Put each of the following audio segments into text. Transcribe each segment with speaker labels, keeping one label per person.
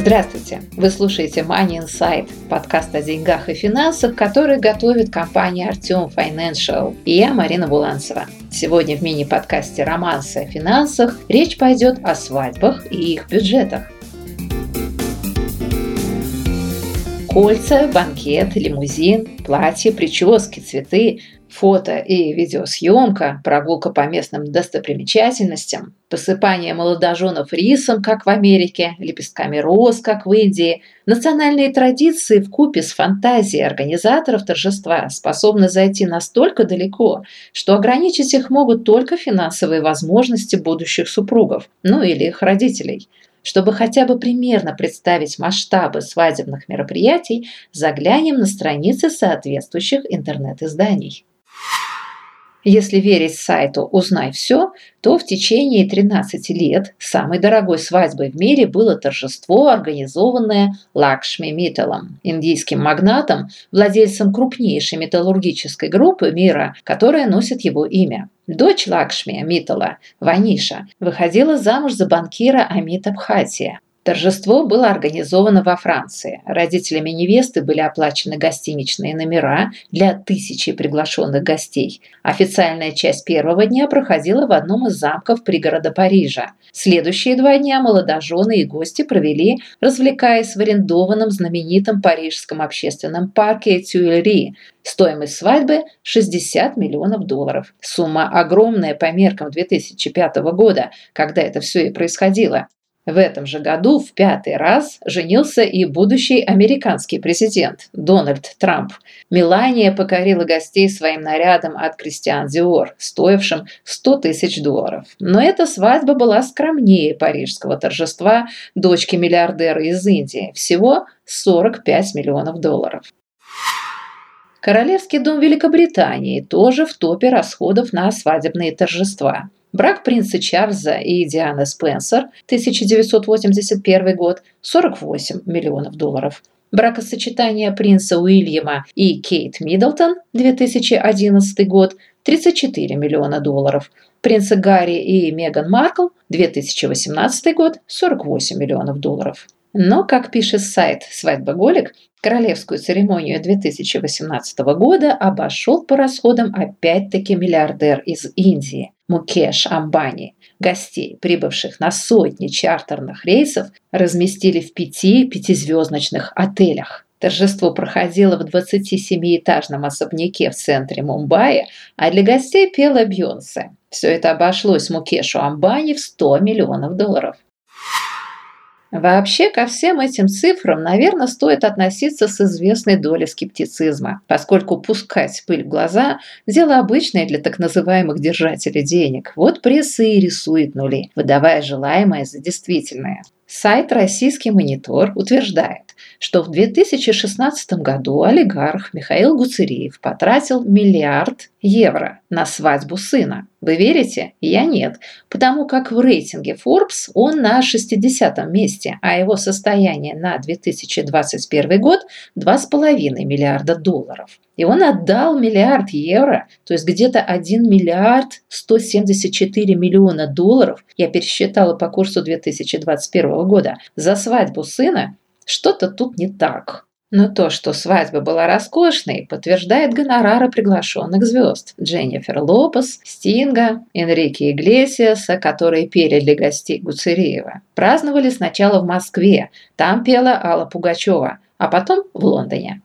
Speaker 1: Здравствуйте! Вы слушаете Money Insight, подкаст о деньгах и финансах, который готовит компания Artium Financial. И я Марина Буланцева. Сегодня в мини-подкасте «Романсы о финансах» речь пойдет о свадьбах и их бюджетах. Кольца, банкет, лимузин, платье, прически, цветы – фото и видеосъемка, прогулка по местным достопримечательностям, посыпание молодоженов рисом, как в Америке, лепестками роз, как в Индии, национальные традиции в купе с фантазией организаторов торжества способны зайти настолько далеко, что ограничить их могут только финансовые возможности будущих супругов, ну или их родителей. Чтобы хотя бы примерно представить масштабы свадебных мероприятий, заглянем на страницы соответствующих интернет-изданий. Если верить сайту «Узнай все», то в течение 13 лет самой дорогой свадьбой в мире было торжество, организованное Лакшми Митталом, индийским магнатом, владельцем крупнейшей металлургической группы мира, которая носит его имя. Дочь Лакшми Миттала, Ваниша, выходила замуж за банкира Амита Бхатия. Торжество было организовано во Франции. Родителями невесты были оплачены гостиничные номера для тысячи приглашенных гостей. Официальная часть первого дня проходила в одном из замков пригорода Парижа. Следующие два дня молодожены и гости провели, развлекаясь в арендованном знаменитом парижском общественном парке Тюильри. Стоимость свадьбы – 60 миллионов долларов. Сумма огромная по меркам 2005 года, когда это все и происходило. В этом же году в пятый раз женился и будущий американский президент Дональд Трамп. Мелания покорила гостей своим нарядом от Кристиан Диор, стоившим 100 тысяч долларов. Но эта свадьба была скромнее парижского торжества дочки миллиардера из Индии. Всего 45 миллионов долларов. Королевский дом Великобритании тоже в топе расходов на свадебные торжества. Брак принца Чарльза и Дианы Спенсер, 1981 год, 48 миллионов долларов. Бракосочетание принца Уильяма и Кейт Миддлтон, 2011 год, 34 миллиона долларов. Принца Гарри и Меган Маркл, 2018 год, 48 миллионов долларов. Но, как пишет сайт «Свадьбоголик», королевскую церемонию 2018 года обошел по расходам опять-таки миллиардер из Индии. Мукеш Амбани. Гостей, прибывших на сотни чартерных рейсов, разместили в пяти пятизвездочных отелях. Торжество проходило в 27-этажном особняке в центре Мумбаи, а для гостей пела Бьонсе. Все это обошлось Мукешу Амбани в 100 миллионов долларов. Вообще ко всем этим цифрам, наверное, стоит относиться с известной долей скептицизма, поскольку пускать пыль в глаза – дело обычное для так называемых держателей денег. Вот пресса и рисует нули, выдавая желаемое за действительное. Сайт «Российский монитор» утверждает, что в 2016 году олигарх Михаил Гуцериев потратил миллиард евро на свадьбу сына. Вы верите? Я нет. Потому как в рейтинге Forbes он на 60 месте, а его состояние на 2021 год 2,5 миллиарда долларов. И он отдал миллиард евро, то есть где-то 1 миллиард 174 миллиона долларов, я пересчитала по курсу 2021 года, за свадьбу сына, что-то тут не так. Но то, что свадьба была роскошной, подтверждает гонорары приглашенных звезд. Дженнифер Лопес, Стинга, Энрике Иглесиаса, которые пели для гостей Гуцериева. Праздновали сначала в Москве, там пела Алла Пугачева, а потом в Лондоне.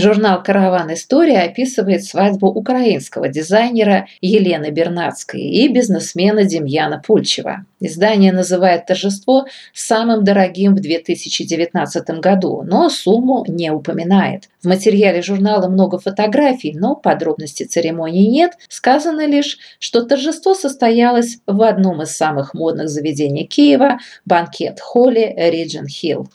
Speaker 1: Журнал «Караван История» описывает свадьбу украинского дизайнера Елены Бернацкой и бизнесмена Демьяна Пульчева. Издание называет торжество самым дорогим в 2019 году, но сумму не упоминает. В материале журнала много фотографий, но подробностей церемонии нет. Сказано лишь, что торжество состоялось в одном из самых модных заведений Киева – банкет-холле Риджин Хилл.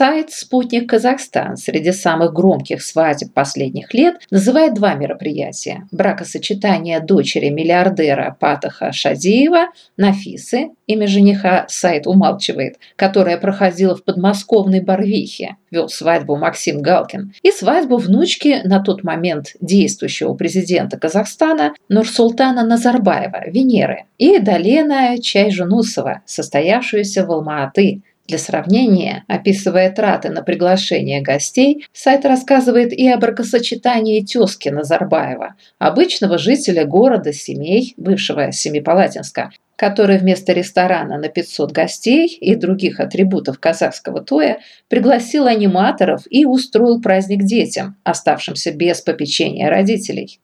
Speaker 1: Сайт «Спутник Казахстан» среди самых громких свадеб последних лет называет два мероприятия. Бракосочетание дочери миллиардера Патаха Шадиева, Нафисы, имя жениха сайт умалчивает, которая проходила в подмосковной Барвихе, вел свадьбу Максим Галкин, и свадьбу внучки на тот момент действующего президента Казахстана Нурсултана Назарбаева, Венеры, и Далена Чайжунусова, состоявшуюся в Алма-Аты, для сравнения, описывая траты на приглашение гостей, сайт рассказывает и о бракосочетании тезки Назарбаева, обычного жителя города Семей, бывшего Семипалатинска, который вместо ресторана на 500 гостей и других атрибутов казахского тоя пригласил аниматоров и устроил праздник детям, оставшимся без попечения родителей.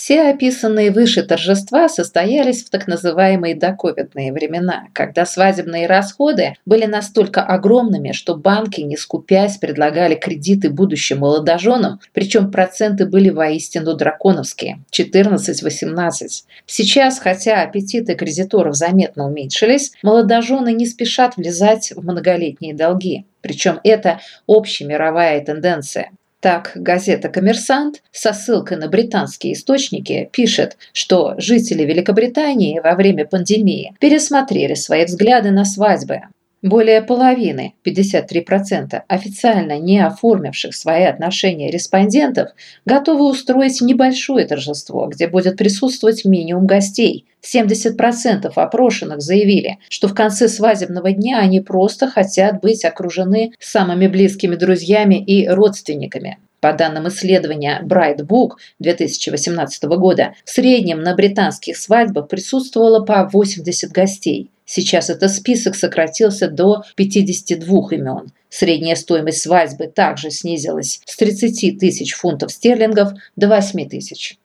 Speaker 1: Все описанные выше торжества состоялись в так называемые доковидные времена, когда свадебные расходы были настолько огромными, что банки, не скупясь, предлагали кредиты будущим молодоженам, причем проценты были воистину драконовские – 14-18. Сейчас, хотя аппетиты кредиторов заметно уменьшились, молодожены не спешат влезать в многолетние долги. Причем это общемировая тенденция. Так, газета «Коммерсант» со ссылкой на британские источники пишет, что жители Великобритании во время пандемии пересмотрели свои взгляды на свадьбы. Более половины, 53%, официально не оформивших свои отношения респондентов готовы устроить небольшое торжество, где будет присутствовать минимум гостей. 70% опрошенных заявили, что в конце свадебного дня они просто хотят быть окружены самыми близкими друзьями и родственниками. По данным исследования Bright Book 2018 года, в среднем на британских свадьбах присутствовало по 80 гостей. Сейчас этот список сократился до 52 имен. Средняя стоимость свадьбы также снизилась с 30 тысяч фунтов стерлингов до 8 тысяч.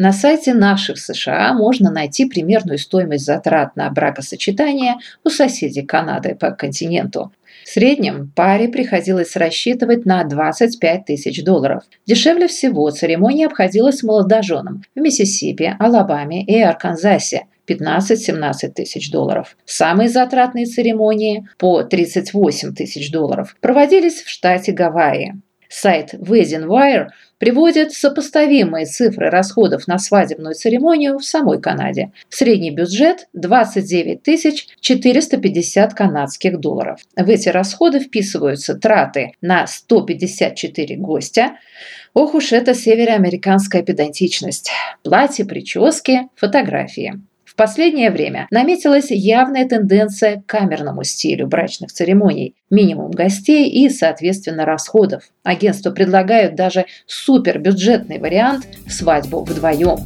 Speaker 1: На сайте наших США можно найти примерную стоимость затрат на бракосочетание у соседей Канады по континенту. В среднем паре приходилось рассчитывать на 25 тысяч долларов. Дешевле всего церемония обходилась молодоженам в Миссисипи, Алабаме и Арканзасе – 15-17 тысяч долларов. Самые затратные церемонии по 38 тысяч долларов проводились в штате Гавайи. Сайт Wedding приводит сопоставимые цифры расходов на свадебную церемонию в самой Канаде. Средний бюджет – 29 450 канадских долларов. В эти расходы вписываются траты на 154 гостя. Ох уж эта североамериканская педантичность. Платье, прически, фотографии последнее время наметилась явная тенденция к камерному стилю брачных церемоний, минимум гостей и, соответственно, расходов. Агентства предлагают даже супербюджетный вариант – свадьбу вдвоем.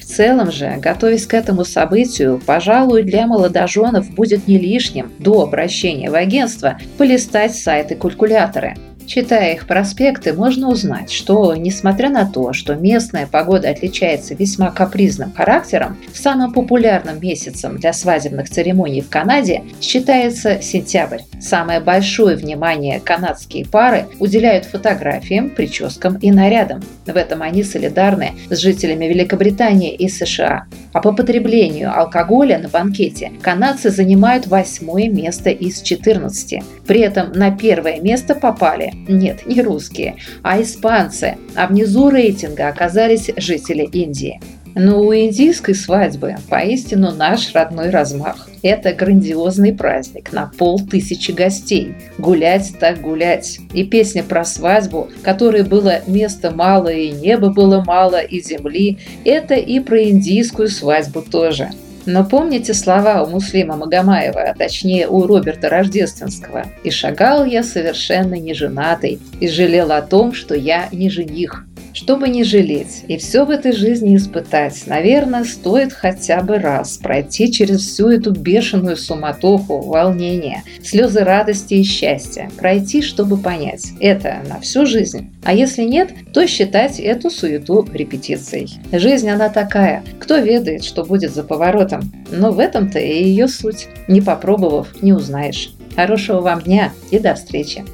Speaker 1: В целом же, готовясь к этому событию, пожалуй, для молодоженов будет не лишним до обращения в агентство полистать сайты-калькуляторы – Читая их проспекты, можно узнать, что, несмотря на то, что местная погода отличается весьма капризным характером, самым популярным месяцем для свадебных церемоний в Канаде считается сентябрь. Самое большое внимание канадские пары уделяют фотографиям, прическам и нарядам. В этом они солидарны с жителями Великобритании и США. А по потреблению алкоголя на банкете канадцы занимают восьмое место из 14. При этом на первое место попали нет, не русские, а испанцы, а внизу рейтинга оказались жители Индии. Но у индийской свадьбы поистину наш родной размах. Это грандиозный праздник на полтысячи гостей. Гулять так гулять. И песня про свадьбу, которой было места мало и неба было мало и земли, это и про индийскую свадьбу тоже. Но помните слова у Муслима Магомаева, а точнее у Роберта Рождественского. «И шагал я совершенно не женатый, и жалел о том, что я не жених». Чтобы не жалеть и все в этой жизни испытать, наверное, стоит хотя бы раз пройти через всю эту бешеную суматоху, волнение, слезы радости и счастья. Пройти, чтобы понять, это на всю жизнь. А если нет, то считать эту суету репетицией. Жизнь она такая. Кто ведает, что будет за поворотом? Но в этом-то и ее суть. Не попробовав, не узнаешь. Хорошего вам дня и до встречи!